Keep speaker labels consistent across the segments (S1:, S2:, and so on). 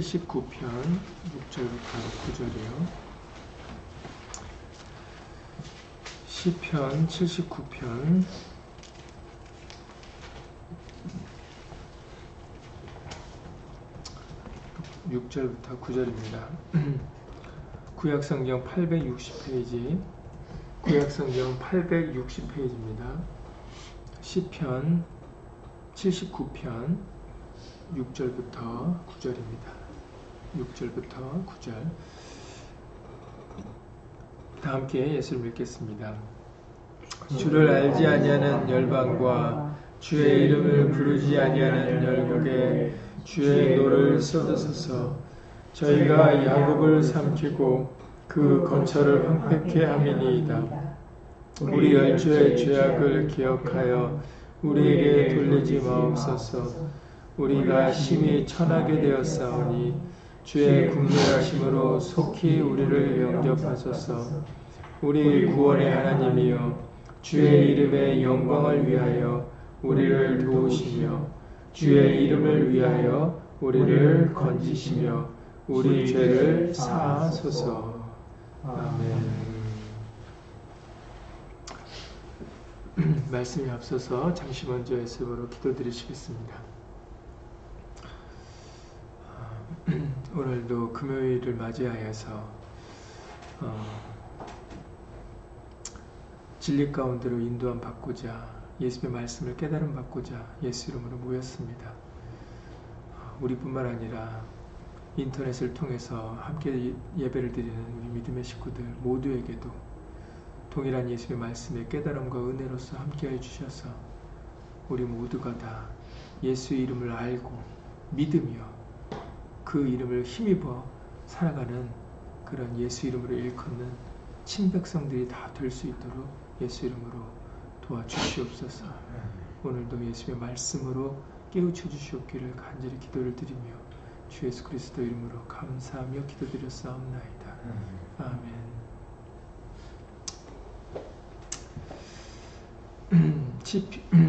S1: 79편 6절부터 9절이요. 시편 79편 6절부터 9절입니다. 구약성경 860페이지 구약성경 860페이지입니다. 시편 79편 6절부터 9절입니다. 6절부터 9절 다 함께 예수를 믿겠습니다. 주를 알지 아니하는 열방과 주의 이름을 부르지 아니하는 열국에 주의 노를 쏟으소서 저희가 야곱을 삼키고 그 거처를 황폐케 함이니이다. 우리 열주의 죄악을 기억하여 우리에게 돌리지 마옵소서. 우리가 심히 천하게 되었사오니 주의 국률하심으로 속히 우리를 영접하소서. 우리 구원의 하나님이여 주의 이름의 영광을 위하여 우리를 도우시며 주의 이름을 위하여 우리를 건지시며 우리 죄를 사하소서. 아멘. 말씀이 앞서서 잠시 먼저 예수로 기도드리시겠습니다. 오늘도 금요일을 맞이하여서 어, 진리 가운데로 인도함 받고자 예수의 말씀을 깨달음 받고자 예수 이름으로 모였습니다. 우리뿐만 아니라 인터넷을 통해서 함께 예배를 드리는 우리 믿음의 식구들 모두에게도 동일한 예수의 말씀의 깨달음과 은혜로서 함께해 주셔서 우리 모두가 다 예수의 이름을 알고 믿으며 그 이름을 힘입어 살아가는 그런 예수 이름으로 일컫는 친백성들이 다 될 수 있도록 예수 이름으로 도와주시옵소서. 오늘도 예수의 말씀으로 깨우쳐 주시옵기를 간절히 기도를 드리며 주 예수 그리스도 이름으로 감사하며 기도드렸사옵나이다. 아멘.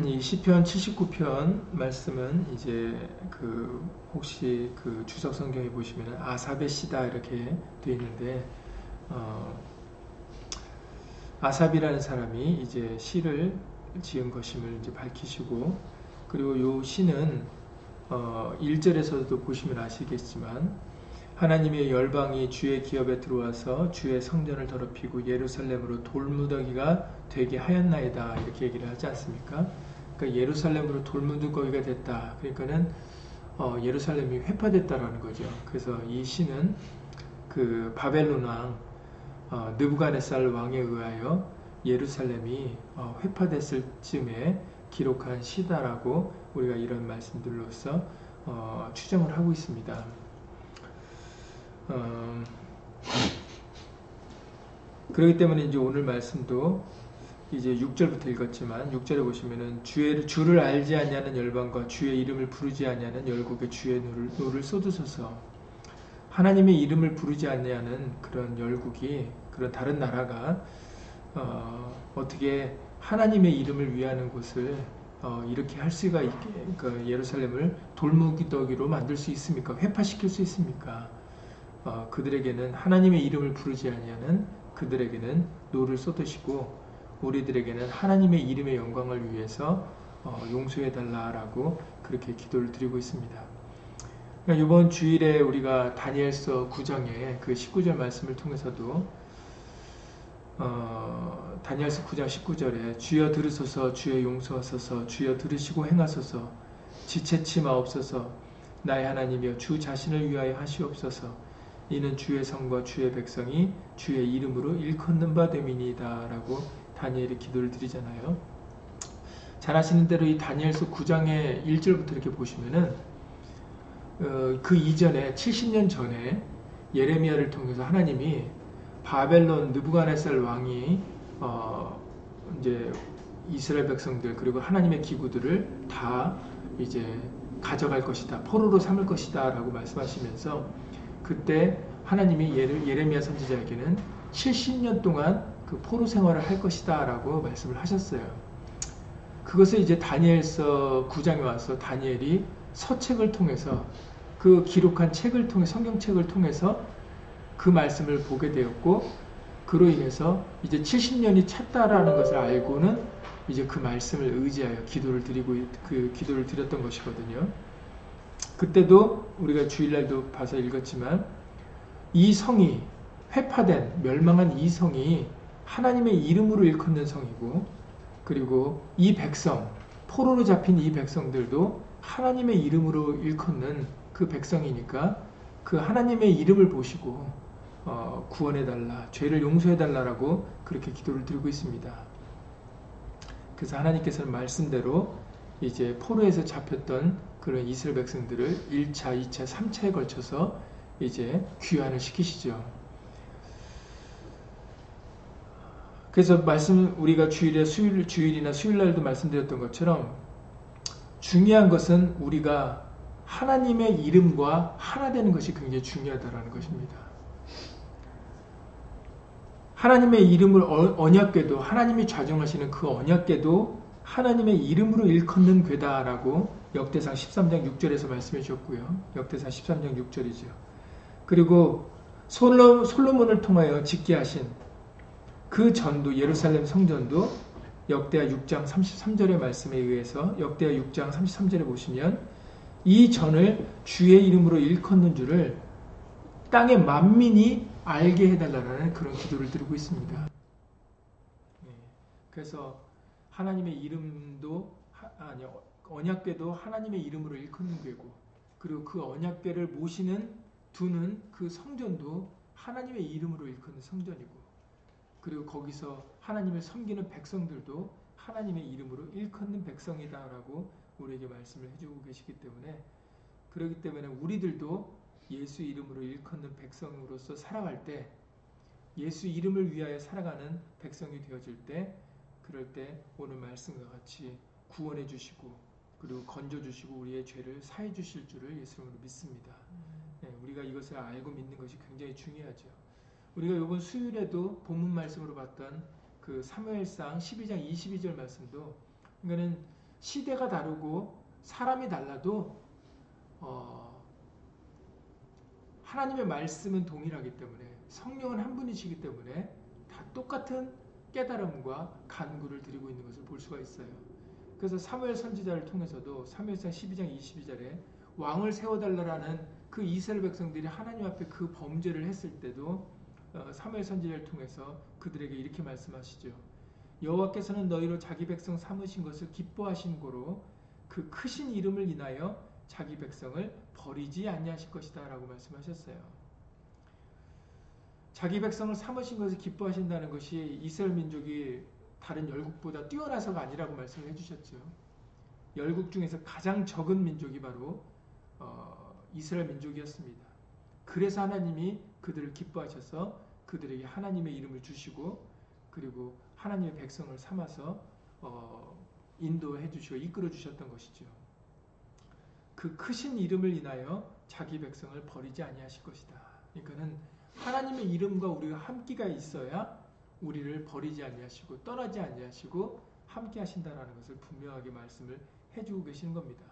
S1: 이 시편 79편 말씀은 이제 그 혹시 그 주석 성경에 보시면 아삽의 시다 이렇게 되어 있는데 어 아삽이라는 사람이 이제 시를 지은 것임을 이제 밝히시고 그리고 요 시는 어 1절에서도 보시면 아시겠지만 하나님의 열방이 주의 기업에 들어와서 주의 성전을 더럽히고 예루살렘으로 돌무더기가 되게 하였나이다 이렇게 얘기를 하지 않습니까? 그러니까 예루살렘으로 돌무더기가 됐다. 그러니까는 어, 예루살렘이 회파됐다라는 거죠. 그래서 이 시는 그 바벨론 왕 어, 느부갓네살 왕에 의하여 예루살렘이 어, 훼파됐을 즈음에 기록한 시다라고 우리가 이런 말씀들로서 어, 추정을 하고 있습니다. 어, 그렇기 때문에 이제 오늘 말씀도 이제 6절부터 읽었지만 6절에 보시면은 주의 주를 알지 아니하는 열방과 주의 이름을 부르지 아니하는 열국에 주의 노를, 노를 쏟으소서 하나님의 이름을 부르지 아니하는 그런 열국이 그런 다른 나라가 어떻게 하나님의 이름을 위하는 곳을 어, 이렇게 할 수가 있게 그 예루살렘을 돌무기더기로 만들 수 있습니까? 훼파시킬 수 있습니까? 어, 그들에게는 하나님의 이름을 부르지 아니하는 그들에게는 노를 쏟으시고 우리들에게는 하나님의 이름의 영광을 위해서 어, 용서해 달라라고 그렇게 기도를 드리고 있습니다. 그러니까 이번 주일에 우리가 다니엘서 9장의 그 19절 말씀을 통해서도 어, 다니엘서 9장 19절에 주여 들으소서 주여 용서하소서 주여 들으시고 행하소서 지체치 마옵소서 나의 하나님이여 주 자신을 위하여 하시옵소서 이는 주의 성과 주의 백성이 주의 이름으로 일컫는 바 됨이니이다 라고 다니엘이 기도를 드리잖아요. 잘 아시는 대로 이 다니엘서 9장의 1절부터 이렇게 보시면은 어, 그 이전에 70년 전에 예레미야를 통해서 하나님이 바벨론 느부갓네살 왕이 어, 이제 이스라엘 백성들 그리고 하나님의 기구들을 다 이제 가져갈 것이다 포로로 삼을 것이다 라고 말씀하시면서 그때 하나님이 예레미야 선지자에게는 70년 동안 그 포로 생활을 할 것이다 라고 말씀을 하셨어요. 그것을 이제 다니엘서 9장에 와서 다니엘이 서책을 통해서 그 기록한 책을 통해 성경책을 통해서 그 말씀을 보게 되었고 그로 인해서 이제 70년이 찼다라는 것을 알고는 이제 그 말씀을 의지하여 기도를 드리고 그 기도를 드렸던 것이거든요. 그때도 우리가 주일날도 봐서 읽었지만 이 성이 회파된 멸망한 이 성이 하나님의 이름으로 일컫는 성이고 그리고 이 백성 포로로 잡힌 이 백성들도 하나님의 이름으로 일컫는 그 백성이니까 그 하나님의 이름을 보시고 어, 구원해달라 죄를 용서해달라라고 그렇게 기도를 드리고 있습니다. 그래서 하나님께서는 말씀대로 이제 포로에서 잡혔던 그런 이스라엘 백성들을 1차, 2차, 3차에 걸쳐서 이제 귀환을 시키시죠. 그래서 말씀 우리가 주일에 수요일 주일이나 수요일 날도 말씀드렸던 것처럼 중요한 것은 우리가 하나님의 이름과 하나 되는 것이 굉장히 중요하다라는 것입니다. 하나님의 이름을 언약궤도 하나님이 좌정하시는 그 언약궤도 하나님의 이름으로 일컫는 궤다라고 역대상 13장 6절에서 말씀해 주셨고요. 역대상 13장 6절이죠. 그리고 솔로, 솔로몬을 통하여 짓게 하신 그 전도 예루살렘 성전도 역대하 6장 33절의 말씀에 의해서 역대하 6장 33절에 보시면 이 전을 주의 이름으로 일컫는 줄을 땅의 만민이 알게 해달라는 그런 기도를 드리고 있습니다. 네. 그래서 하나님의 이름도 아니 언약궤도 하나님의 이름으로 일컫는 궤고 그리고 그 언약궤를 모시는 두는 그 성전도 하나님의 이름으로 일컫는 성전이고 그리고 거기서 하나님을 섬기는 백성들도 하나님의 이름으로 일컫는 백성이다라고 우리에게 말씀을 해주고 계시기 때문에 그렇기 때문에 우리들도 예수 이름으로 일컫는 백성으로서 살아갈 때 예수 이름을 위하여 살아가는 백성이 되어질 때 그럴 때 오늘 말씀과 같이 구원해 주시고 그리고 건져 주시고 우리의 죄를 사해 주실 줄을 예수님으로 믿습니다. 네, 우리가 이것을 알고 믿는 것이 굉장히 중요하죠. 우리가 이번 수요일에도 본문 말씀으로 봤던 그 사무엘상 12장 22절 말씀도 그러니까는 시대가 다르고 사람이 달라도 어 하나님의 말씀은 동일하기 때문에 성령은 한 분이시기 때문에 다 똑같은 깨달음과 간구를 드리고 있는 것을 볼 수가 있어요. 그래서 사무엘 선지자를 통해서도 사무엘상 12장 22절에 왕을 세워달라라는 그 이스라엘 백성들이 하나님 앞에 그 범죄를 했을 때도 어, 사무엘 선지자를 통해서 그들에게 이렇게 말씀하시죠. 여호와께서는 너희로 자기 백성 삼으신 것을 기뻐하신 고로 그 크신 이름을 인하여 자기 백성을 버리지 아니하실 것이다 라고 말씀하셨어요. 자기 백성을 삼으신 것을 기뻐하신다는 것이 이스라엘 민족이 다른 열국보다 뛰어나서가 아니라고 말씀을 해주셨죠. 열국 중에서 가장 적은 민족이 바로 어, 이스라엘 민족이었습니다. 그래서 하나님이 그들을 기뻐하셔서 그들에게 하나님의 이름을 주시고 그리고 하나님의 백성을 삼아서 어, 인도해 주시고 이끌어 주셨던 것이죠. 그 크신 이름을 인하여 자기 백성을 버리지 아니하실 것이다. 그러니까는 하나님의 이름과 우리가 함께가 있어야 우리를 버리지 아니하시고 떠나지 아니하시고 함께 하신다라는 것을 분명하게 말씀을 해주고 계시는 겁니다.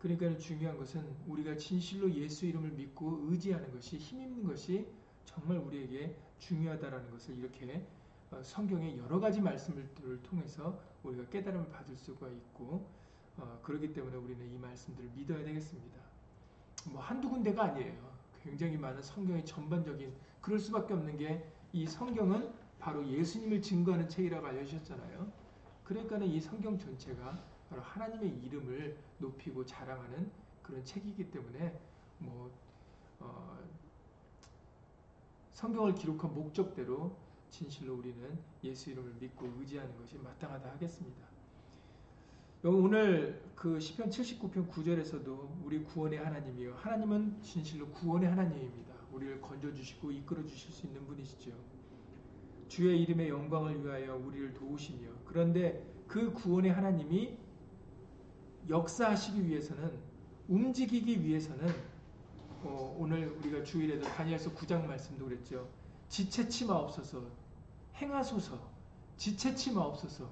S1: 그러니까 중요한 것은 우리가 진실로 예수 이름을 믿고 의지하는 것이 힘있는 것이 정말 우리에게 중요하다라는 것을 이렇게 어, 성경의 여러 가지 말씀들을 통해서 우리가 깨달음을 받을 수가 있고 어, 그렇기 때문에 우리는 이 말씀들을 믿어야 되겠습니다. 뭐 한두 군데가 아니에요. 굉장히 많은 성경의 전반적인 그럴 수밖에 없는 게 이 성경은 바로 예수님을 증거하는 책이라고 알려주셨잖아요. 그러니까는 이 성경 전체가 바로 하나님의 이름을 높이고 자랑하는 그런 책이기 때문에 뭐 어, 성경을 기록한 목적대로 진실로 우리는 예수 이름을 믿고 의지하는 것이 마땅하다 하겠습니다. 오늘 그 시편 79편 9절에서도 우리 구원의 하나님이요 하나님은 진실로 구원의 하나님입니다. 우리를 건져 주시고 이끌어 주실 수 있는 분이시죠. 주의 이름의 영광을 위하여 우리를 도우시며 그런데 그 구원의 하나님이 역사하시기 위해서는 움직이기 위해서는 어, 오늘 우리가 주일에도 다니엘서 9장 말씀도 그랬죠. 지체치 마옵소서 행하소서 지체치 마옵소서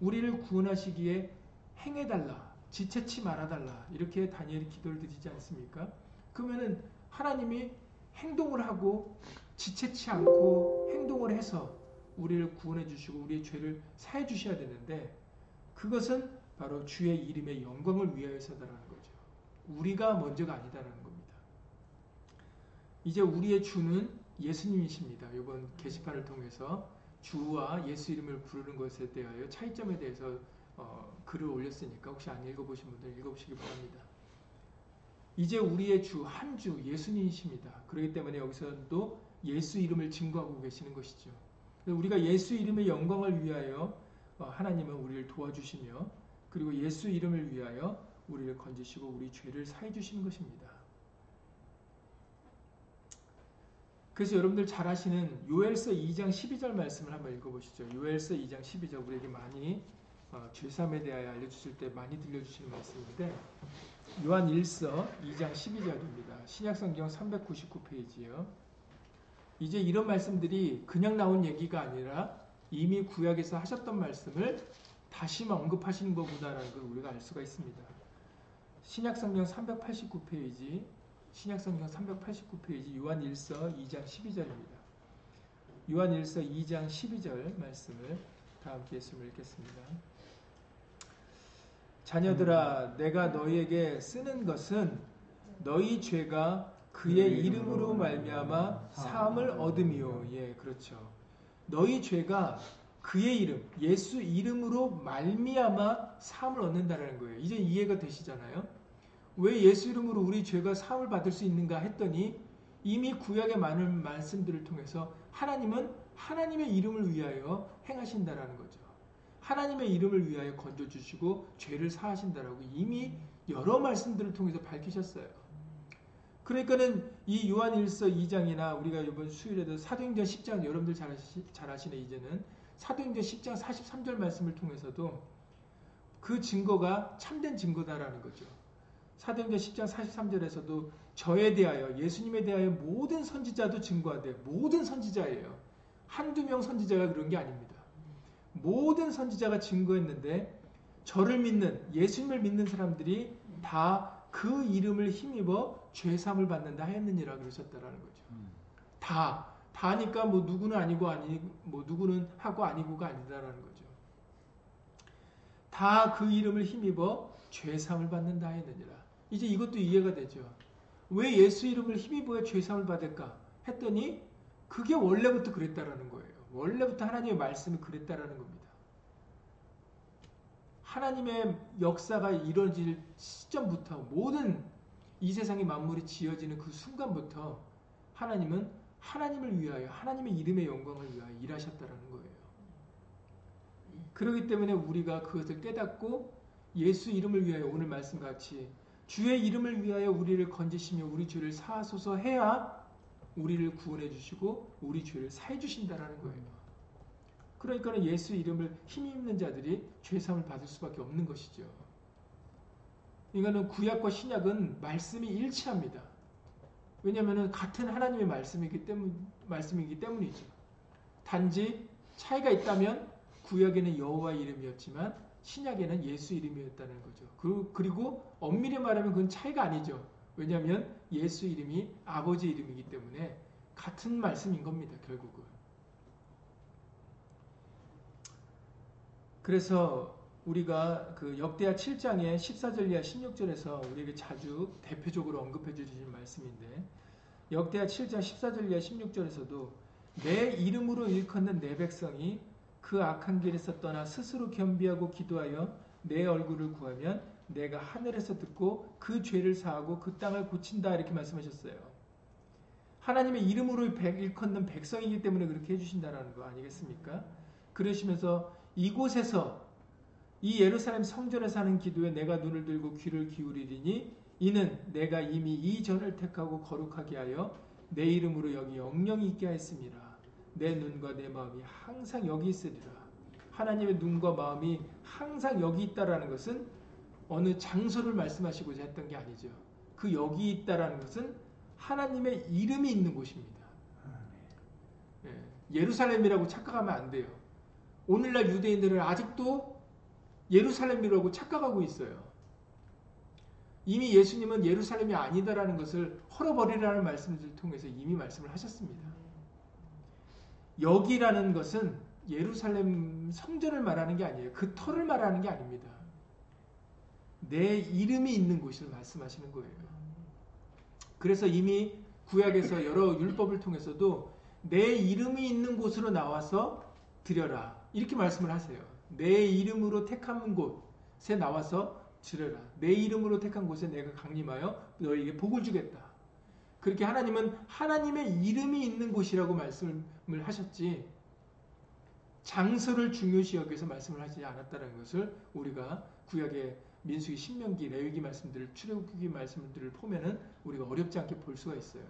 S1: 우리를 구원하시기에 행해달라 지체치 말아달라 이렇게 다니엘이 기도를 드리지 않습니까? 그러면은 하나님이 행동을 하고 지체치 않고 행동을 해서 우리를 구원해 주시고 우리의 죄를 사해 주셔야 되는데 그것은 바로 주의 이름의 영광을 위하여서다라는 거죠. 우리가 먼저가 아니다라는 겁니다. 이제 우리의 주는 예수님이십니다. 이번 게시판을 통해서 주와 예수 이름을 부르는 것에 대하여 차이점에 대해서 어, 글을 올렸으니까 혹시 안 읽어보신 분들 읽어보시기 바랍니다. 이제 우리의 주, 한 주, 예수님이십니다. 그렇기 때문에 여기서도 예수 이름을 증거하고 계시는 것이죠. 우리가 예수 이름의 영광을 위하여 어, 하나님은 우리를 도와주시며 그리고 예수 이름을 위하여 우리를 건지시고 우리 죄를 사해 주시는 것입니다. 그래서 여러분들 잘 아시는 요엘서 2장 12절 말씀을 한번 읽어보시죠. 요엘서 2장 12절 우리에게 많이 어, 죄삼에 대하여 알려주실 때 많이 들려주시는 말씀인데 요한 1서 2장 12절입니다. 신약성경 399페이지요. 이제 이런 말씀들이 그냥 나온 얘기가 아니라 이미 구약에서 하셨던 말씀을 다시 언급하시는 것보다라는 걸 우리가 알 수가 있습니다. 신약성경 389페이지 신약성경 389페이지 요한 1서 2장 12절입니다. 요한 1서 2장 12절 말씀을 다 함께 예수님 읽겠습니다. 자녀들아 내가 너희에게 쓰는 것은 너희 죄가 그의 이름으로 말미암아 사함을 얻음이요. 예, 그렇죠. 너희 죄가 그의 이름, 예수 이름으로 말미암아 사함을 얻는다는 거예요. 이제 이해가 되시잖아요. 왜 예수 이름으로 우리 죄가 사함을 받을 수 있는가 했더니 이미 구약의 많은 말씀들을 통해서 하나님은 하나님의 이름을 위하여 행하신다라는 거죠. 하나님의 이름을 위하여 건져 주시고 죄를 사하신다라고 이미 여러 말씀들을 통해서 밝히셨어요. 그러니까는 이 요한일서 2장이나 우리가 이번 수요일에도 사도행전 10장 여러분들 잘, 아시, 잘 아시네 이제는 사도행전 10장 43절 말씀을 통해서도 그 증거가 참된 증거다라는 거죠. 사도행전 10장 43절에서도 저에 대하여 예수님에 대하여 모든 선지자도 증거하되 모든 선지자예요. 한두 명 선지자가 그런 게 아닙니다. 모든 선지자가 증거했는데 저를 믿는 예수님을 믿는 사람들이 다 그 이름을 힘입어 죄삼을 받는다 하였느니라 그러셨다라는 거죠. 다 다니까 뭐 누구는 아니고 아니 뭐 누구는 하고 아니고가 아니다라는 거죠. 다 그 이름을 힘입어 죄삼을 받는다 하였느니라. 이제 이것도 이해가 되죠. 왜 예수 이름을 힘입어야 죄삼을 받을까 했더니 그게 원래부터 그랬다라는 거예요. 원래부터 하나님의 말씀이 그랬다라는 겁니다. 하나님의 역사가 이루어질 시점부터 모든 이 세상의 만물이 지어지는 그 순간부터 하나님은 하나님을 위하여 하나님의 이름의 영광을 위하여 일하셨다라는 거예요. 그렇기 때문에 우리가 그것을 깨닫고 예수 이름을 위하여 오늘 말씀같이 주의 이름을 위하여 우리를 건지시며 우리 죄를 사하소서 해야 우리를 구원해 주시고 우리 죄를 사해 주신다라는 거예요. 그러니까 예수 이름을 힘입는 자들이 죄상을 받을 수밖에 없는 것이죠. 이거는 구약과 신약은 말씀이 일치합니다. 왜냐하면 같은 하나님의 말씀이기 때문 말씀이기 때문이죠. 단지 차이가 있다면 구약에는 여호와 이름이었지만 신약에는 예수 이름이었다는 거죠. 그, 그리고 엄밀히 말하면 그건 차이가 아니죠. 왜냐하면 예수 이름이 아버지 이름이기 때문에 같은 말씀인 겁니다. 결국은. 그래서 우리가 그 역대하 7장의 14절 이하 16절에서 우리에게 자주 대표적으로 언급해 주신 말씀인데 역대하 7장 14절 이하 16절에서도 내 이름으로 일컫는 내 백성이 그 악한 길에서 떠나 스스로 겸비하고 기도하여 내 얼굴을 구하면 내가 하늘에서 듣고 그 죄를 사하고 그 땅을 고친다 이렇게 말씀하셨어요. 하나님의 이름으로 일컫는 백성이기 때문에 그렇게 해주신다는 거 아니겠습니까? 그러시면서 이곳에서 이 예루살렘 성전에 사는 기도에 내가 눈을 들고 귀를 기울이리니 이는 내가 이미 이 전을 택하고 거룩하게 하여 내 이름으로 여기 영영이 있게 하였습니다. 내 눈과 내 마음이 항상 여기 있으리라. 하나님의 눈과 마음이 항상 여기 있다라는 것은 어느 장소를 말씀하시고자 했던 게 아니죠. 그 여기 있다라는 것은 하나님의 이름이 있는 곳입니다. 예, 예루살렘이라고 착각하면 안 돼요. 오늘날 유대인들은 아직도 예루살렘이라고 착각하고 있어요. 이미 예수님은 예루살렘이 아니다라는 것을 헐어버리라는 말씀을 통해서 이미 말씀을 하셨습니다. 여기라는 것은 예루살렘 성전을 말하는 게 아니에요. 그 터를 말하는 게 아닙니다. 내 이름이 있는 곳을 말씀하시는 거예요. 그래서 이미 구약에서 여러 율법을 통해서도 내 이름이 있는 곳으로 나와서 드려라. 이렇게 말씀을 하세요. 내 이름으로 택한 곳에 나와서 드려라. 내 이름으로 택한 곳에 내가 강림하여 너에게 복을 주겠다. 그렇게 하나님은 하나님의 이름이 있는 곳이라고 말씀을 하셨지 장소를 중요시 여기서 말씀을 하지 않았다는 것을 우리가 구약의 민수기 신명기 레위기 말씀들을 출애굽기 말씀들을 보면은 우리가 어렵지 않게 볼 수가 있어요.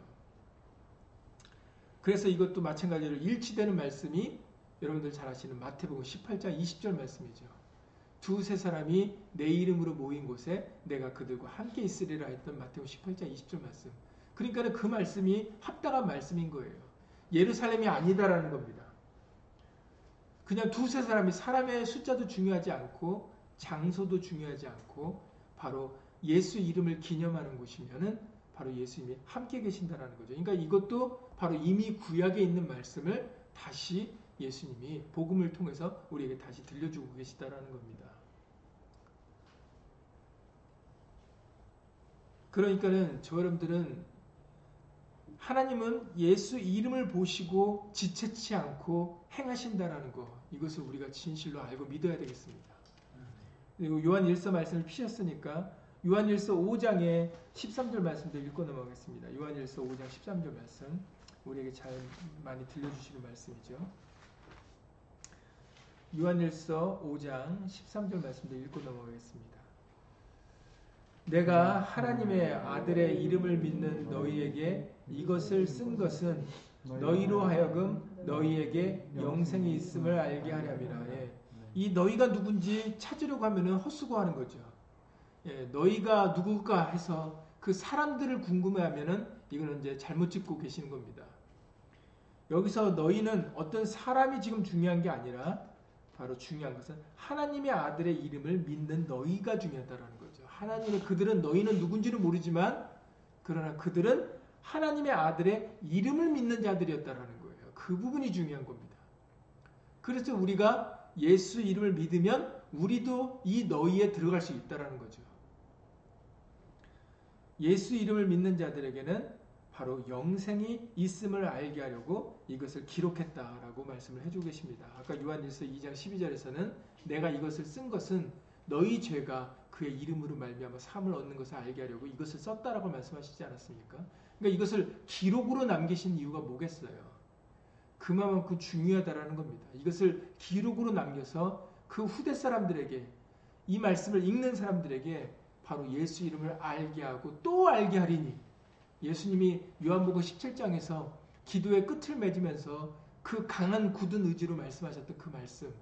S1: 그래서 이것도 마찬가지로 일치되는 말씀이 여러분들 잘 아시는 마태복음 18장 20절 말씀이죠. 두세 사람이 내 이름으로 모인 곳에 내가 그들과 함께 있으리라 했던 마태복음 18장 20절 말씀. 그러니까 그 말씀이 합당한 말씀인 거예요. 예루살렘이 아니다라는 겁니다. 그냥 두세 사람이 사람의 숫자도 중요하지 않고 장소도 중요하지 않고 바로 예수 이름을 기념하는 곳이면은 바로 예수님이 함께 계신다라는 거죠. 그러니까 이것도 바로 이미 구약에 있는 말씀을 다시 예수님이 복음을 통해서 우리에게 다시 들려주고 계시다라는 겁니다. 그러니까는 저 여러분들은 하나님은 예수 이름을 보시고 지체치 않고 행하신다라는 거 이것을 우리가 진실로 알고 믿어야 되겠습니다. 그리고 요한 1서 말씀을 피셨으니까 요한 1서 5장의 13절 말씀도 읽고 넘어가겠습니다. 요한 1서 5장 13절 말씀 우리에게 잘 많이 들려주시는 말씀이죠. 요한일서 5장 13절 말씀도 읽고 넘어가겠습니다. 내가 하나님의 아들의 이름을 믿는 너희에게 이것을 쓴 것은 너희로 하여금 너희에게 영생이 있음을 알게 하려니라. 예. 이 너희가 누군지 찾으려고 하면은 헛수고하는 거죠. 예, 너희가 누굴까 해서 그 사람들을 궁금해하면은 이거는 이제 잘못 짚고 계시는 겁니다. 여기서 너희는 어떤 사람이 지금 중요한 게 아니라 바로 중요한 것은 하나님의 아들의 이름을 믿는 너희가 중요하다라는 거죠. 하나님의 그들은 너희는 누군지는 모르지만 그러나 그들은 하나님의 아들의 이름을 믿는 자들이었다라는 거예요. 그 부분이 중요한 겁니다. 그래서 우리가 예수 이름을 믿으면 우리도 이 너희에 들어갈 수 있다라는 거죠. 예수 이름을 믿는 자들에게는 바로 영생이 있음을 알게 하려고 이것을 기록했다라고 말씀을 해주고 계십니다. 아까 요한일서 2장 12절에서는 내가 이것을 쓴 것은 너희 죄가 그의 이름으로 말미암아 삶을 얻는 것을 알게 하려고 이것을 썼다라고 말씀하시지 않았습니까? 그러니까 이것을 기록으로 남기신 이유가 뭐겠어요? 그만큼 중요하다라는 겁니다. 이것을 기록으로 남겨서 그 후대 사람들에게 이 말씀을 읽는 사람들에게 바로 예수 이름을 알게 하고 또 알게 하리니 예수님이 요한복음 17장에서 기도의 끝을 맺으면서 그 강한 굳은 의지로 말씀하셨던 그 말씀.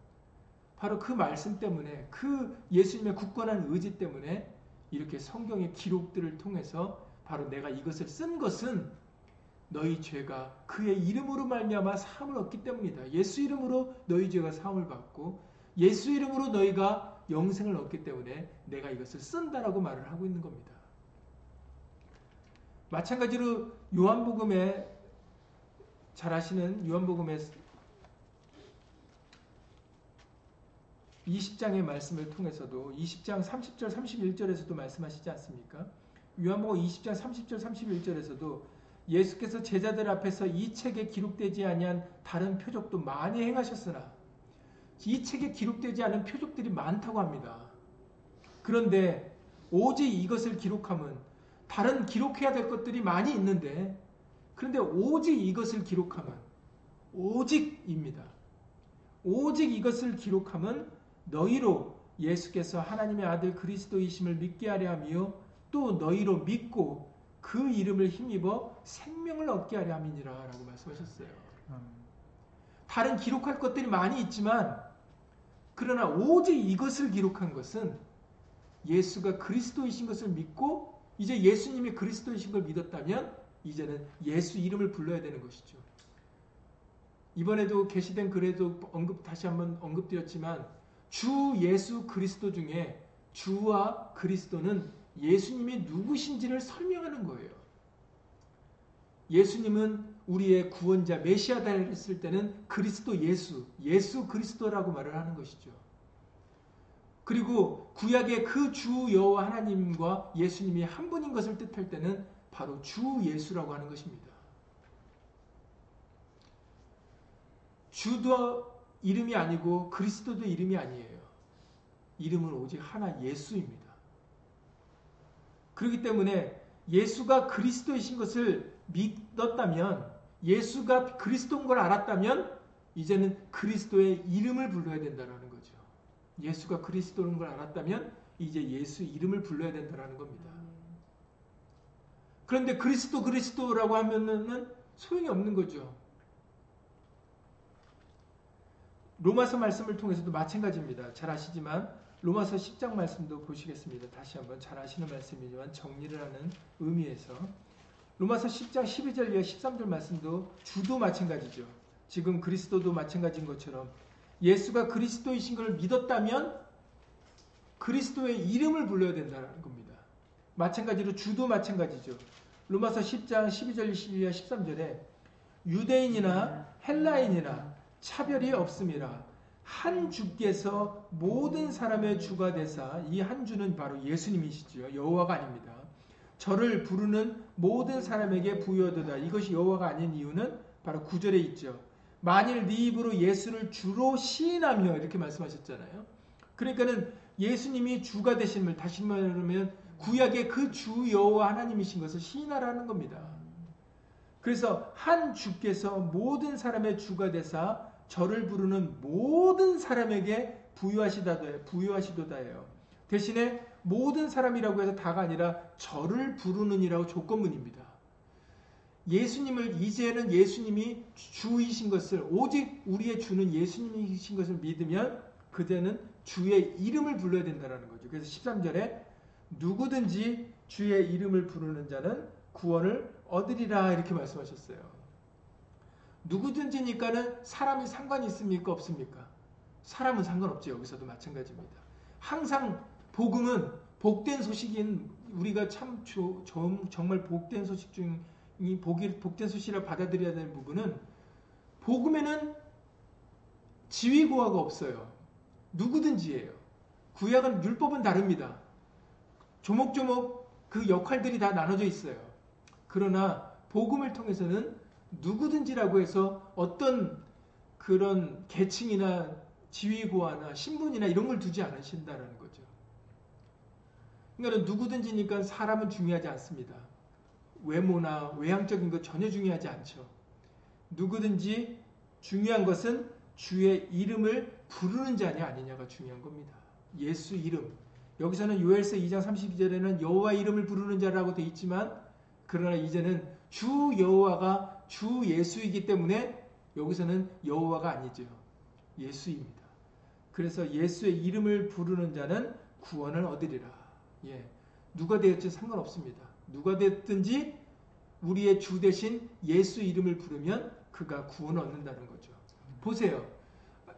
S1: 바로 그 말씀 때문에 그 예수님의 굳건한 의지 때문에 이렇게 성경의 기록들을 통해서 바로 내가 이것을 쓴 것은 너희 죄가 그의 이름으로 말미암아 사함을 얻기 때문이다. 예수 이름으로 너희 죄가 사함을 받고 예수 이름으로 너희가 영생을 얻기 때문에 내가 이것을 쓴다라고 말을 하고 있는 겁니다. 마찬가지로 요한복음에 잘 아시는 요한복음의 20장의 말씀을 통해서도 20장 30절 31절에서도 말씀하시지 않습니까? 요한복음 20장 30절 31절에서도 예수께서 제자들 앞에서 이 책에 기록되지 아니한 다른 표적도 많이 행하셨으나 이 책에 기록되지 않은 표적들이 많다고 합니다. 그런데 오직 이것을 기록함은 다른 기록해야 될 것들이 많이 있는데 그런데 오직 이것을 기록하면 오직입니다. 오직 이것을 기록하면 너희로 예수께서 하나님의 아들 그리스도이심을 믿게 하려 하며 또 너희로 믿고 그 이름을 힘입어 생명을 얻게 하려 함이니라 라고 말씀하셨어요. 다른 기록할 것들이 많이 있지만 그러나 오직 이것을 기록한 것은 예수가 그리스도이신 것을 믿고 이제 예수님이 그리스도이신 걸 믿었다면 이제는 예수 이름을 불러야 되는 것이죠. 이번에도 게시된 글에도 언급 다시 한번 언급드렸지만 주 예수 그리스도 중에 주와 그리스도는 예수님이 누구신지를 설명하는 거예요. 예수님은 우리의 구원자 메시아다 했을 때는 그리스도 예수, 예수 그리스도라고 말을 하는 것이죠. 그리고 구약의 그 주 여호와 하나님과 예수님이 한 분인 것을 뜻할 때는 바로 주 예수라고 하는 것입니다. 주도 이름이 아니고 그리스도도 이름이 아니에요. 이름은 오직 하나 예수입니다. 그렇기 때문에 예수가 그리스도이신 것을 믿었다면 예수가 그리스도인 걸 알았다면 이제는 그리스도의 이름을 불러야 된다는 거죠. 예수가 그리스도인 걸 알았다면 이제 예수 이름을 불러야 된다는 겁니다. 그런데 그리스도 그리스도라고 하면은 소용이 없는 거죠. 로마서 말씀을 통해서도 마찬가지입니다. 잘 아시지만 로마서 10장 말씀도 보시겠습니다. 다시 한번 잘 아시는 말씀이지만 정리를 하는 의미에서 로마서 10장 12절 이하 13절 말씀도 주도 마찬가지죠. 지금 그리스도도 마찬가지인 것처럼 예수가 그리스도이신 걸 믿었다면 그리스도의 이름을 불러야 된다는 겁니다. 마찬가지로 주도 마찬가지죠. 로마서 10장 12절 12절 13절에 유대인이나 헬라인이나 차별이 없음이라 한 주께서 모든 사람의 주가 되사 이 한 주는 바로 예수님이시지요. 여호와가 아닙니다. 저를 부르는 모든 사람에게 부여되다. 이것이 여호와가 아닌 이유는 바로 구절에 있죠. 만일 네 입으로 예수를 주로 시인하며 이렇게 말씀하셨잖아요. 그러니까는 예수님이 주가 되심을 다시 말하면 구약의 그 주 여호와 하나님이신 것을 시인하라는 겁니다. 그래서 한 주께서 모든 사람의 주가 되사 저를 부르는 모든 사람에게 부유하시다도 부유하시도다예요. 대신에 모든 사람이라고 해서 다가 아니라 저를 부르는이라고 조건문입니다. 예수님을 이제는 예수님이 주이신 것을 오직 우리의 주는 예수님이신 것을 믿으면 그대는 주의 이름을 불러야 된다는 거죠. 그래서 13절에 누구든지 주의 이름을 부르는 자는 구원을 얻으리라 이렇게 말씀하셨어요. 누구든지니까는 사람이 상관이 있습니까 없습니까? 사람은 상관없죠. 여기서도 마찬가지입니다. 항상 복음은 복된 소식인 우리가 참 조, 정말 복된 소식 중이 복이 복된 소식을 받아들여야 되는 부분은 복음에는 지위고하가 없어요. 누구든지예요. 구약은 율법은 다릅니다. 조목조목 그 역할들이 다 나눠져 있어요. 그러나 복음을 통해서는 누구든지라고 해서 어떤 그런 계층이나 지위고하나 신분이나 이런 걸 두지 않으신다는 거죠. 그러니까 누구든지니까 사람은 중요하지 않습니다. 외모나 외향적인 것 전혀 중요하지 않죠. 누구든지 중요한 것은 주의 이름을 부르는 자냐 아니냐가 중요한 겁니다. 예수 이름. 여기서는 요엘서 2장 32절에는 여호와 이름을 부르는 자라고 돼 있지만 그러나 이제는 주 여호와가 주 예수이기 때문에 여기서는 여호와가 아니죠. 예수입니다. 그래서 예수의 이름을 부르는 자는 구원을 얻으리라. 예. 누가 되었지 상관없습니다. 누가 됐든지 우리의 주 대신 예수 이름을 부르면 그가 구원을 얻는다는 거죠. 보세요.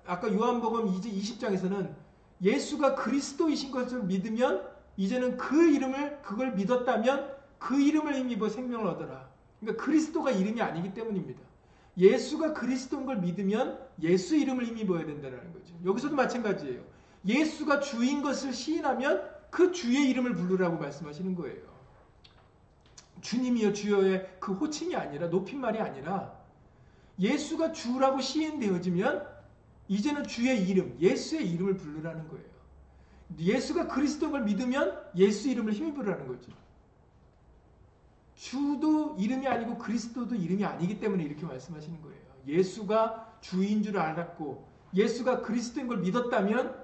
S1: 아까 요한복음 20장에서는 예수가 그리스도이신 것을 믿으면 이제는 그 이름을 그걸 믿었다면 그 이름을 힘입어 생명을 얻어라. 그러니까 그리스도가 이름이 아니기 때문입니다. 예수가 그리스도인 걸 믿으면 예수 이름을 힘입어야 된다는 거죠. 여기서도 마찬가지예요. 예수가 주인 것을 시인하면 그 주의 이름을 부르라고 말씀하시는 거예요. 주님이여 주여의 그 호칭이 아니라 높임말이 아니라 예수가 주라고 시인되어지면 이제는 주의 이름, 예수의 이름을 부르라는 거예요. 예수가 그리스도인 걸 믿으면 예수 이름을 힘입으라는 거죠. 주도 이름이 아니고 그리스도도 이름이 아니기 때문에 이렇게 말씀하시는 거예요. 예수가 주인 줄 알았고 예수가 그리스도인 걸 믿었다면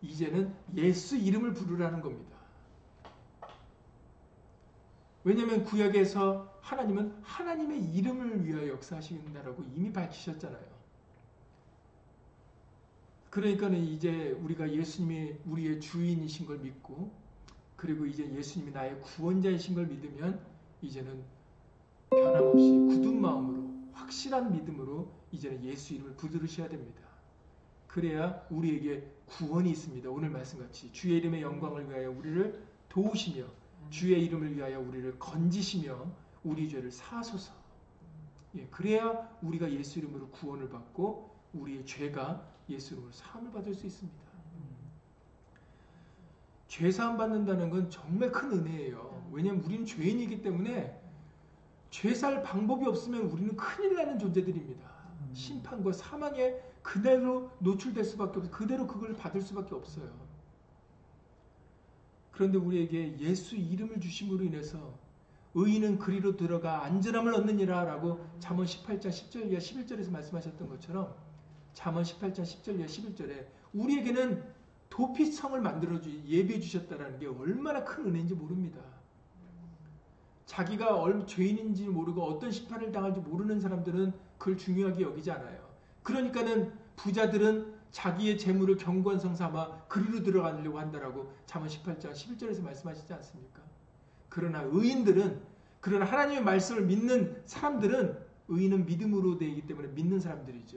S1: 이제는 예수 이름을 부르라는 겁니다. 왜냐하면 구약에서 하나님은 하나님의 이름을 위하여 역사하신다라고 이미 밝히셨잖아요. 그러니까는 이제 우리가 예수님이 우리의 주인이신 걸 믿고 그리고 이제 예수님이 나의 구원자이신 걸 믿으면 이제는 변함없이 굳은 마음으로 확실한 믿음으로 이제는 예수 이름을 부르셔야 됩니다. 그래야 우리에게 구원이 있습니다. 오늘 말씀같이 주의 이름의 영광을 위하여 우리를 도우시며 주의 이름을 위하여 우리를 건지시며 우리 죄를 사소서. 예, 그래야 우리가 예수 이름으로 구원을 받고 우리의 죄가 예수 이름으로 사함을 받을 수 있습니다. 죄 사함 받는다는 건 정말 큰 은혜예요. 왜냐하면 우리는 죄인이기 때문에 죄살 방법이 없으면 우리는 큰일 나는 존재들입니다. 심판과 사망에 그대로 노출될 수밖에 없어 그대로 그걸 받을 수밖에 없어요. 그런데 우리에게 예수 이름을 주심으로 인해서 의인은 그리로 들어가 안전함을 얻느니라 라고 잠언 18장 10절 이하 11절에서 말씀하셨던 것처럼 잠언 18장 10절 이하 11절에 우리에게는 도피성을 만들어 주 예비해 주셨다라는 게 얼마나 큰 은혜인지 모릅니다. 자기가 얼마 죄인인지 모르고 어떤 심판을 당할지 모르는 사람들은 그걸 중요하게 여기지 않아요. 그러니까는 부자들은 자기의 재물을 경관성 삼아 그리로 들어가려고 한다라고 잠언 18장 11절에서 말씀하시지 않습니까? 그러나 의인들은 그러나 하나님의 말씀을 믿는 사람들은 의인은 믿음으로 되기 때문에 믿는 사람들이죠.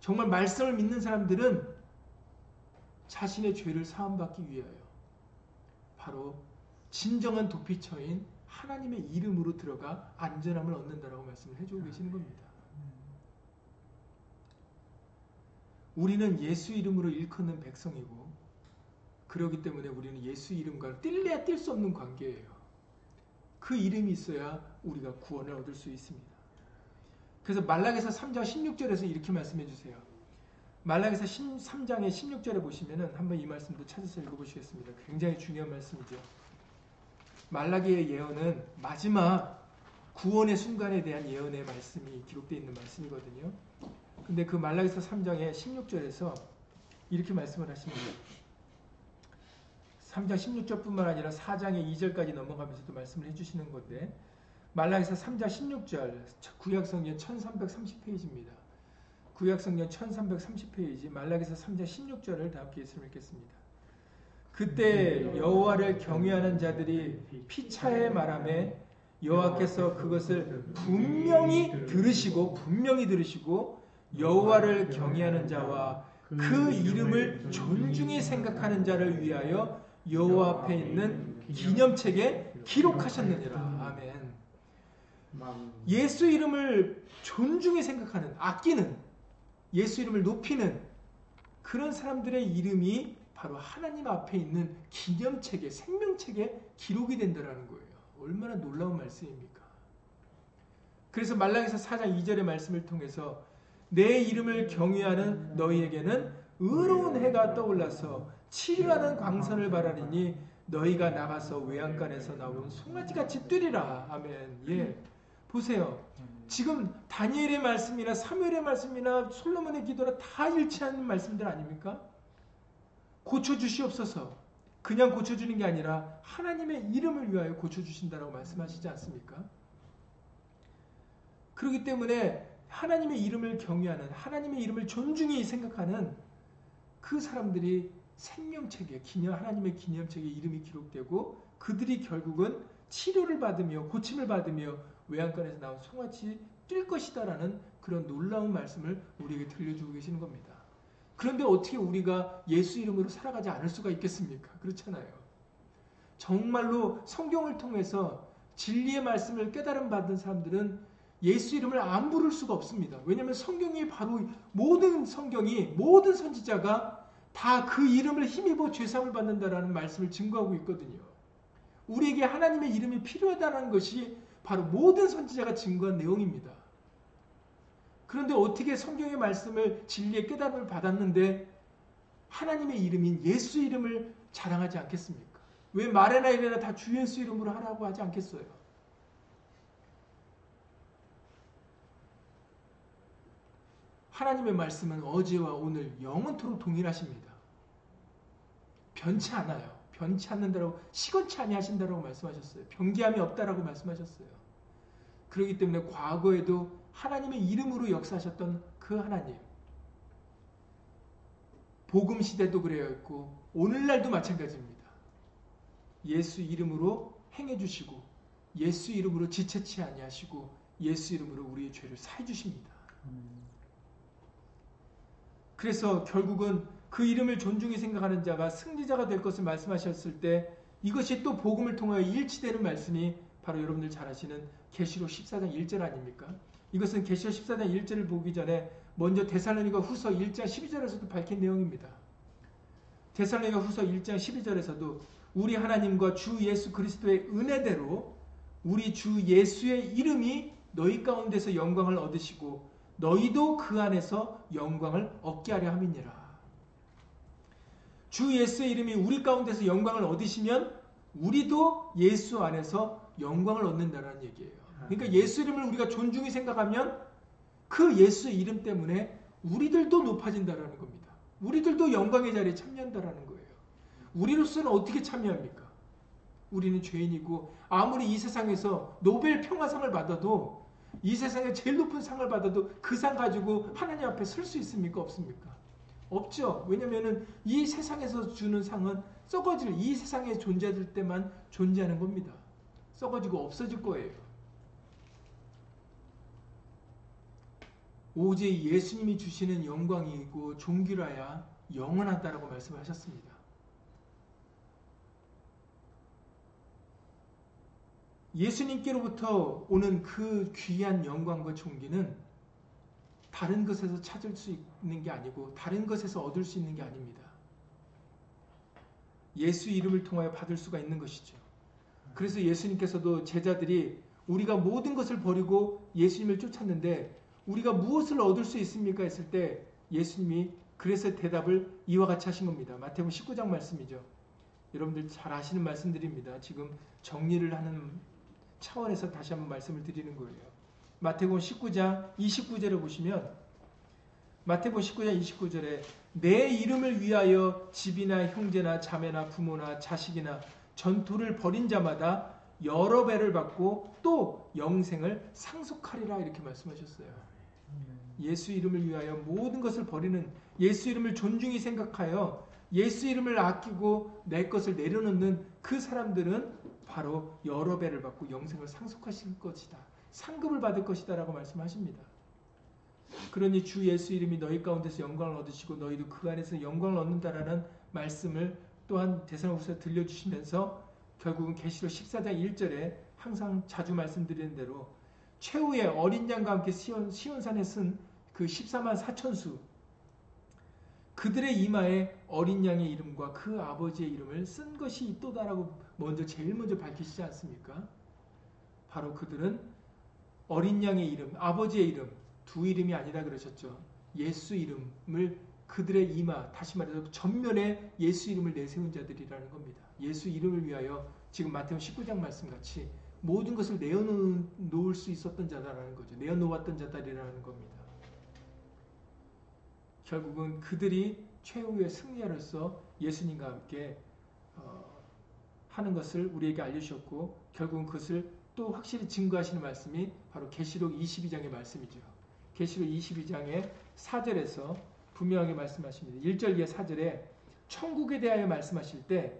S1: 정말 말씀을 믿는 사람들은 자신의 죄를 사함받기 위하여 바로 진정한 도피처인 하나님의 이름으로 들어가 안전함을 얻는다라고 말씀을 해주고 계시는 겁니다. 우리는 예수 이름으로 일컫는 백성이고 그러기 때문에 우리는 예수 이름과 뛸래야 뛸 수 없는 관계예요. 그 이름이 있어야 우리가 구원을 얻을 수 있습니다. 그래서 말락에서 3장 16절에서 이렇게 말씀해 주세요. 말락에서 3장의 16절에 보시면은 한번 이 말씀도 찾아서 읽어보시겠습니다. 굉장히 중요한 말씀이죠. 말라기의 예언은 마지막 구원의 순간에 대한 예언의 말씀이 기록되어 있는 말씀이거든요. 근데 그 말라기서 3장의 16절에서 이렇게 말씀을 하십니다. 3장 16절뿐만 아니라 4장의 2절까지 넘어가면서도 말씀을 해주시는 건데 말라기서 3장 16절 구약성경 1330페이지입니다. 구약성경 1330페이지 말라기서 3장 16절을 다 함께 예수님 읽겠습니다. 그때 여호와를 경외하는 자들이 피차에 말함에 여호와께서 그것을 분명히 들으시고 분명히 들으시고 여호와를 경외하는 자와 그 이름을 존중히 생각하는 자를 위하여 여호와 앞에 있는 기념책에 기록하셨느니라. 아멘. 예수 이름을 존중히 생각하는 아끼는 예수 이름을 높이는 그런 사람들의 이름이 바로 하나님 앞에 있는 기념책에 생명책에 기록이 된다라는 거예요. 얼마나 놀라운 말씀입니까? 그래서 말라기서 4장 2절의 말씀을 통해서 내 이름을 경외하는 너희에게는 의로운 해가 떠올라서 치료하는 광선을 바라리니 너희가 나가서 외양간에서 나온 송아지같이 뛰리라. 아멘. 예. 보세요. 지금 다니엘의 말씀이나 사무엘의 말씀이나 솔로몬의 기도나 다 일치하는 말씀들 아닙니까? 고쳐주시옵소서. 그냥 고쳐주는 게 아니라 하나님의 이름을 위하여 고쳐주신다라고 말씀하시지 않습니까? 그렇기 때문에 하나님의 이름을 경외하는 하나님의 이름을 존중히 생각하는 그 사람들이 생명책에 기념 하나님의 기념책에 이름이 기록되고 그들이 결국은 치료를 받으며 고침을 받으며 외양간에서 나온 송아치 뛸 것이다 라는 그런 놀라운 말씀을 우리에게 들려주고 계시는 겁니다. 그런데 어떻게 우리가 예수 이름으로 살아가지 않을 수가 있겠습니까? 그렇잖아요. 정말로 성경을 통해서 진리의 말씀을 깨달음 받은 사람들은 예수 이름을 안 부를 수가 없습니다. 왜냐하면 성경이 바로 모든 성경이 모든 선지자가 다 그 이름을 힘입어 죄사함을 받는다라는 말씀을 증거하고 있거든요. 우리에게 하나님의 이름이 필요하다는 것이 바로 모든 선지자가 증거한 내용입니다. 그런데 어떻게 성경의 말씀을 진리의 깨달음을 받았는데 하나님의 이름인 예수 이름을 자랑하지 않겠습니까? 왜 말에나 이래나 다 주 예수 이름으로 하라고 하지 않겠어요? 하나님의 말씀은 어제와 오늘 영원토록 동일하십니다. 변치 않아요. 변치 않는다라고 시건치 아니하신다라고 말씀하셨어요. 변기함이 없다라고 말씀하셨어요. 그렇기 때문에 과거에도 하나님의 이름으로 역사하셨던 그 하나님. 복음 시대도 그래였고 오늘날도 마찬가지입니다. 예수 이름으로 행해 주시고 예수 이름으로 지체치 아니하시고 예수 이름으로 우리의 죄를 사해 주십니다. 그래서 결국은 그 이름을 존중히 생각하는 자가 승리자가 될 것을 말씀하셨을 때 이것이 또 복음을 통하여 일치되는 말씀이 바로 여러분들 잘 아시는 계시록 14장 1절 아닙니까? 이것은 계시록 14장 1절을 보기 전에 먼저 데살로니가 후서 1장 12절에서도 밝힌 내용입니다. 데살로니가 후서 1장 12절에서도 우리 하나님과 주 예수 그리스도의 은혜대로 우리 주 예수의 이름이 너희 가운데서 영광을 얻으시고 너희도 그 안에서 영광을 얻게 하려 함이니라. 주 예수의 이름이 우리 가운데서 영광을 얻으시면 우리도 예수 안에서 영광을 얻는다는 얘기예요. 그러니까 예수 이름을 우리가 존중히 생각하면 그 예수 이름 때문에 우리들도 높아진다라는 겁니다. 우리들도 영광의 자리에 참여한다라는 거예요. 우리로서는 어떻게 참여합니까? 우리는 죄인이고 아무리 이 세상에서 노벨 평화상을 받아도 이 세상에 제일 높은 상을 받아도 그 상 가지고 하나님 앞에 설 수 있습니까? 없습니까? 없죠. 왜냐면은 이 세상에서 주는 상은 썩어질 이 세상에 존재할 때만 존재하는 겁니다. 썩어지고 없어질 거예요. 오직 예수님이 주시는 영광이고 종기라야 영원하다라고 말씀하셨습니다. 예수님께로부터 오는 그 귀한 영광과 존귀는 다른 것에서 찾을 수 있는 게 아니고 다른 것에서 얻을 수 있는 게 아닙니다. 예수 이름을 통하여 받을 수가 있는 것이죠. 그래서 예수님께서도 제자들이 우리가 모든 것을 버리고 예수님을 쫓았는데 우리가 무엇을 얻을 수 있습니까? 했을 때 예수님이 그래서 대답을 이와 같이 하신 겁니다. 마태복음 19장 말씀이죠. 여러분들 잘 아시는 말씀드립니다. 지금 정리를 하는 차원에서 다시 한번 말씀을 드리는 거예요. 마태복음 19장 29절에 보시면 마태복음 19장 29절에 내 이름을 위하여 집이나 형제나 자매나 부모나 자식이나 전투를 벌인 자마다 여러 배를 받고 또 영생을 상속하리라 이렇게 말씀하셨어요. 예수 이름을 위하여 모든 것을 버리는 예수 이름을 존중히 생각하여 예수 이름을 아끼고 내 것을 내려놓는 그 사람들은 바로 여러 배를 받고 영생을 상속하실 것이다. 상급을 받을 것이다 라고 말씀하십니다. 그러니 주 예수 이름이 너희 가운데서 영광을 얻으시고 너희도 그 안에서 영광을 얻는다라는 말씀을 또한 대선후서 들려주시면서 결국은 계시록 14장 1절에 항상 자주 말씀드리는 대로 최후의 어린 양과 함께 시온, 시온산에 쓴 그 14만 4천수 그들의 이마에 어린 양의 이름과 그 아버지의 이름을 쓴 것이 있도다라고 먼저 제일 먼저 밝히시지 않습니까? 바로 그들은 어린 양의 이름, 아버지의 이름, 두 이름이 아니다 그러셨죠. 예수 이름을 그들의 이마, 다시 말해서 전면에 예수 이름을 내세운 자들이라는 겁니다. 예수 이름을 위하여 지금 마태복음 19장 말씀 같이 모든 것을 내어놓을 수 있었던 자다라는 거죠. 내어놓았던 자들이라는 겁니다. 결국은 그들이 최후의 승리자로서 예수님과 함께 어, 하는 것을 우리에게 알려주셨고 결국은 그것을 또 확실히 증거하시는 말씀이 바로 계시록 22장의 말씀이죠. 계시록 22장의 4절에서 분명하게 말씀하십니다. 1절 이하 4절에 천국에 대하여 말씀하실 때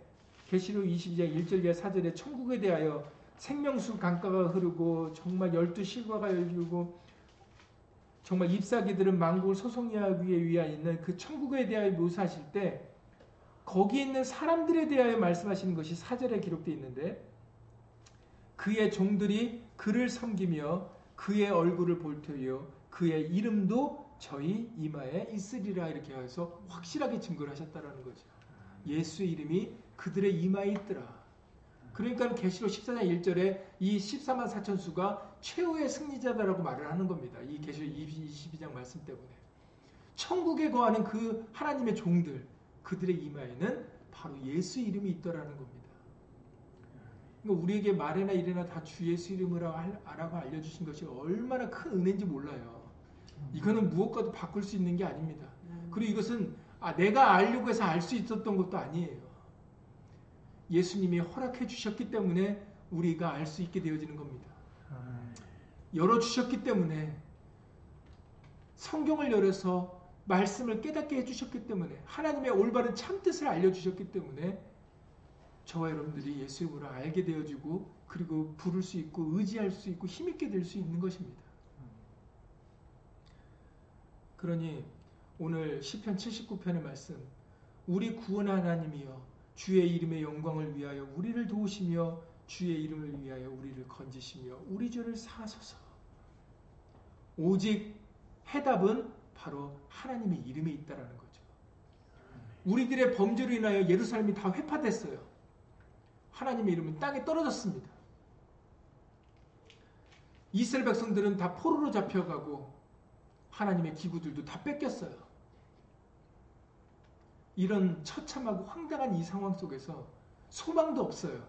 S1: 계시록 22장 1절 이하 4절에 천국에 대하여 생명수 강가가 흐르고 정말 열두 실과가 열리고 정말 잎사귀들은 망국을 소송하기 위해 있는 그 천국에 대하여 묘사하실 때 거기 있는 사람들에 대하여 말씀하시는 것이 사절에 기록되어 있는데 그의 종들이 그를 섬기며 그의 얼굴을 볼 터이요 그의 이름도 저희 이마에 있으리라 이렇게 해서 확실하게 증거를 하셨다라는 거죠. 예수의 이름이 그들의 이마에 있더라. 그러니까 계시록 14장 1절에 이 14만 4천 수가 최후의 승리자다라고 말을 하는 겁니다. 이 계시록 22장 말씀 때문에. 천국에 거하는 그 하나님의 종들, 그들의 이마에는 바로 예수 이름이 있더라는 겁니다. 그러니까 우리에게 말이나 일이나 다 주 예수 이름으로 알라고 알려주신 것이 얼마나 큰 은혜인지 몰라요. 이거는 무엇과도 바꿀 수 있는 게 아닙니다. 그리고 이것은 아, 내가 알려고 해서 알 수 있었던 것도 아니에요. 예수님이 허락해 주셨기 때문에 우리가 알 수 있게 되어지는 겁니다. 열어 주셨기 때문에 성경을 열어서 말씀을 깨닫게 해주셨기 때문에 하나님의 올바른 참뜻을 알려주셨기 때문에 저와 여러분들이 예수 이름으로 알게 되어지고 그리고 부를 수 있고 의지할 수 있고 힘있게 될 수 있는 것입니다. 그러니 오늘 시편 79편의 말씀 우리 구원 하나님이여 주의 이름의 영광을 위하여 우리를 도우시며 주의 이름을 위하여 우리를 건지시며 우리 죄를 사소서. 오직 해답은 바로 하나님의 이름에 있다라는 거죠. 우리들의 범죄로 인하여 예루살렘이 다 회파됐어요. 하나님의 이름은 땅에 떨어졌습니다. 이스라엘 백성들은 다 포로로 잡혀가고 하나님의 기구들도 다 뺏겼어요. 이런 처참하고 황당한 이 상황 속에서 소망도 없어요.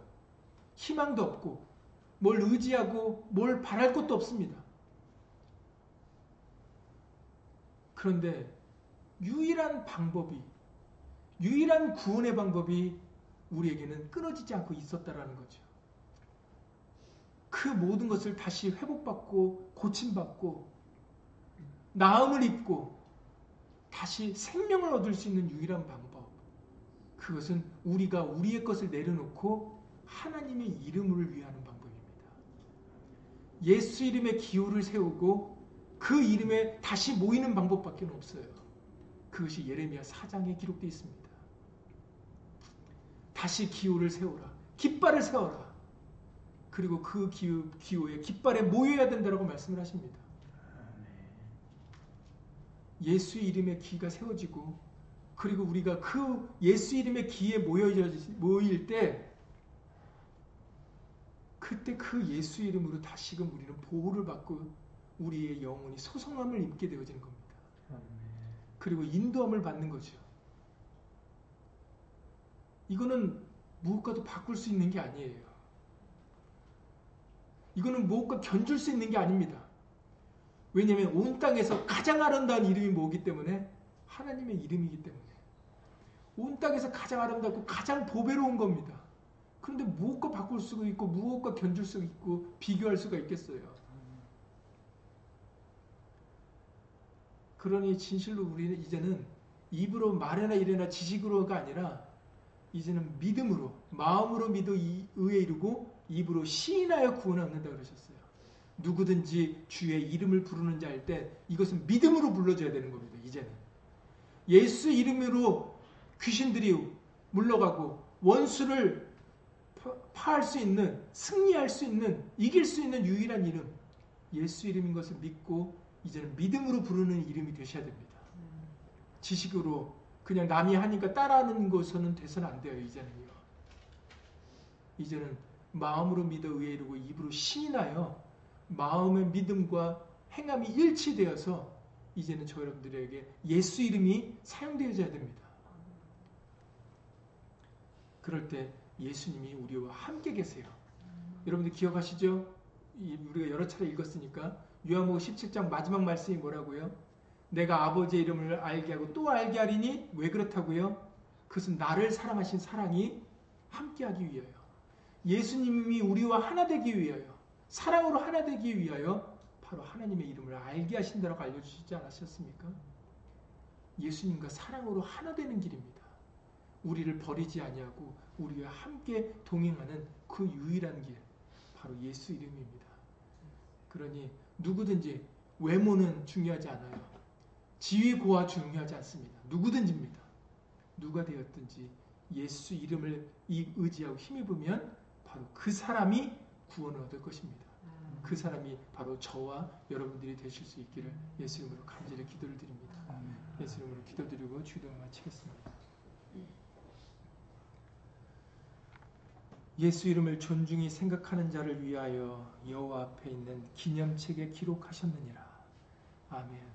S1: 희망도 없고 뭘 의지하고 뭘 바랄 것도 없습니다. 그런데 유일한 방법이 유일한 구원의 방법이 우리에게는 끊어지지 않고 있었다라는 거죠. 그 모든 것을 다시 회복받고 고침받고 나음을 입고 다시 생명을 얻을 수 있는 유일한 방법. 그것은 우리가 우리의 것을 내려놓고 하나님의 이름을 위하는 방법입니다. 예수 이름의 기호를 세우고 그 이름에 다시 모이는 방법밖에 없어요. 그것이 예레미야 4장에 기록되어 있습니다. 다시 기호를 세우라. 깃발을 세워라. 그리고 그 기호, 기호에 깃발에 모여야 된다고 말씀을 하십니다. 예수 이름의 기가 세워지고 그리고 우리가 그 예수 이름의 기에 모여, 모일 때 그때 그 예수 이름으로 다시금 우리는 보호를 받고 우리의 영혼이 소성함을 입게 되어지는 겁니다. 그리고 인도함을 받는 거죠. 이거는 무엇과도 바꿀 수 있는 게 아니에요. 이거는 무엇과 견줄 수 있는 게 아닙니다. 왜냐하면 온 땅에서 가장 아름다운 이름이 뭐기 때문에 하나님의 이름이기 때문에 온 땅에서 가장 아름답고 가장 보배로운 겁니다. 그런데 무엇과 바꿀 수가 있고 무엇과 견줄 수가 있고 비교할 수가 있겠어요. 그러니 진실로 우리는 이제는 입으로 말해나 이래나 지식으로가 아니라 이제는 믿음으로 마음으로 믿어 의에 이르고 입으로 시인하여 구원 얻는다 그러셨어요. 누구든지 주의 이름을 부르는 자 할 때 이것은 믿음으로 불러줘야 되는 겁니다. 이제는 예수 이름으로 귀신들이 물러가고 원수를 파할 수 있는 승리할 수 있는 이길 수 있는 유일한 이름 예수 이름인 것을 믿고 이제는 믿음으로 부르는 이름이 되셔야 됩니다. 지식으로 그냥 남이 하니까 따라하는 것은 돼서는 안 돼요. 이제는요. 이제는 마음으로 믿어 의에 이르고 입으로 신이 나요. 마음의 믿음과 행함이 일치되어서 이제는 저 여러분들에게 예수 이름이 사용되어져야 됩니다. 그럴 때 예수님이 우리와 함께 계세요. 여러분들 기억하시죠? 우리가 여러 차례 읽었으니까 요한복음 17장 마지막 말씀이 뭐라고요? 내가 아버지의 이름을 알게 하고 또 알게 하리니 왜 그렇다고요? 그것은 나를 사랑하신 사랑이 함께하기 위하여 예수님이 우리와 하나 되기 위하여 사랑으로 하나 되기 위하여 바로 하나님의 이름을 알게 하신다고 알려주시지 않았셨습니까? 예수님과 사랑으로 하나 되는 길입니다. 우리를 버리지 아니하고 우리와 함께 동행하는 그 유일한 길 바로 예수 이름입니다. 그러니 누구든지 외모는 중요하지 않아요. 지위 고하 중요하지 않습니다. 누구든지입니다. 누가 되었든지 예수 이름을 의지하고 힘입으면 바로 그 사람이 구원을 얻을 것입니다. 음. 그 사람이 바로 저와 여러분들이 되실 수 있기를 예수 이름으로 간절히 기도를 드립니다. 예수 이름으로 기도드리고 주도를 마치겠습니다. 예수 이름을 존중히 생각하는 자를 위하여 여호와 앞에 있는 기념책에 기록하셨느니라. 아멘.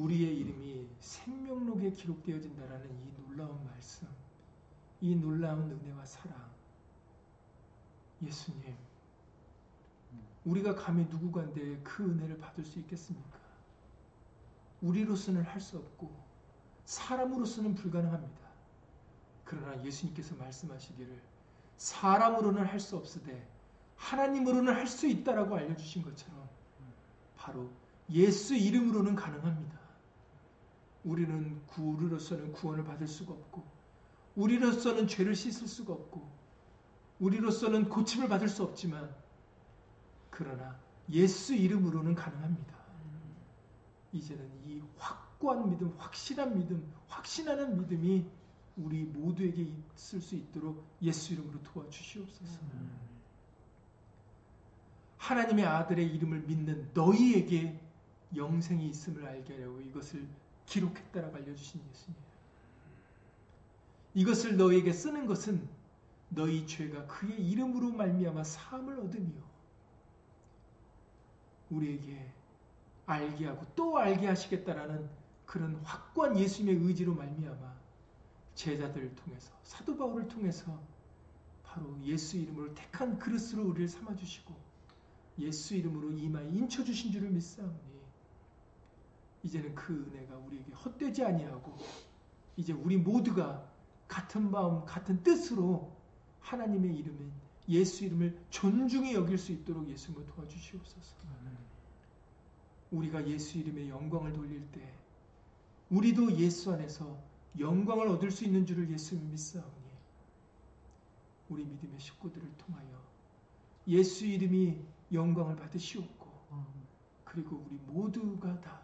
S1: 우리의 이름이 생명록에 기록되어진다라는 이 놀라운 말씀, 이 놀라운 은혜와 사랑, 예수님, 우리가 감히 누구간데 그 은혜를 받을 수 있겠습니까? 우리로서는 할 수 없고 사람으로서는 불가능합니다. 그러나 예수님께서 말씀하시기를 사람으로는 할 수 없으되 하나님으로는 할 수 있다라고 알려주신 것처럼 바로 예수 이름으로는 가능합니다. 우리는 우리로서는 구원을 받을 수가 없고 우리로서는 죄를 씻을 수가 없고 우리로서는 고침을 받을 수 없지만 그러나 예수 이름으로는 가능합니다. 이제는 이 확고한 믿음, 확실한 믿음, 확신하는 믿음이 우리 모두에게 있을 수 있도록 예수 이름으로 도와주시옵소서. 하나님의 아들의 이름을 믿는 너희에게 영생이 있음을 알게 하려고 이것을 기록했다라고 알려주신 예수님. 이것을 너희에게 쓰는 것은 너희 죄가 그의 이름으로 말미암아 사함을 얻으며 우리에게 알게 하고 또 알게 하시겠다라는 그런 확고한 예수님의 의지로 말미암아 제자들을 통해서 사도 바울을 통해서 바로 예수 이름으로 택한 그릇으로 우리를 삼아 주시고 예수 이름으로 이마에 인쳐 주신 줄을 믿사오니 이제는 그 은혜가 우리에게 헛되지 아니하고 이제 우리 모두가 같은 마음 같은 뜻으로 하나님의 이름인 예수 이름을 존중히 여길 수 있도록 예수님을 도와주시옵소서. 우리가 예수 이름의 영광을 돌릴 때 우리도 예수 안에서 영광을 얻을 수 있는 줄을 예수님 믿사오니 우리 믿음의 식구들을 통하여 예수 이름이 영광을 받으시옵고 그리고 우리 모두가 다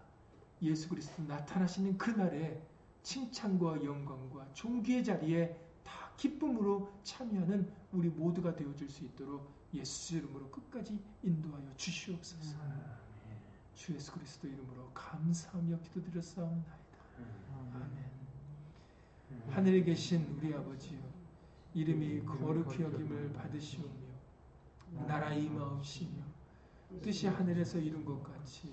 S1: 예수 그리스도 나타나시는 그날에 칭찬과 영광과 존귀의 자리에 다 기쁨으로 참여하는 우리 모두가 되어줄 수 있도록 예수 이름으로 끝까지 인도하여 주시옵소서. 주 예수 그리스도 이름으로 감사하며 기도드렸사옵나이다. 아멘. 하늘에 계신 우리 아버지여 이름이 거룩히 여김을 받으시오며 나라 임하옵시며 뜻이 하늘에서 이룬 것 같이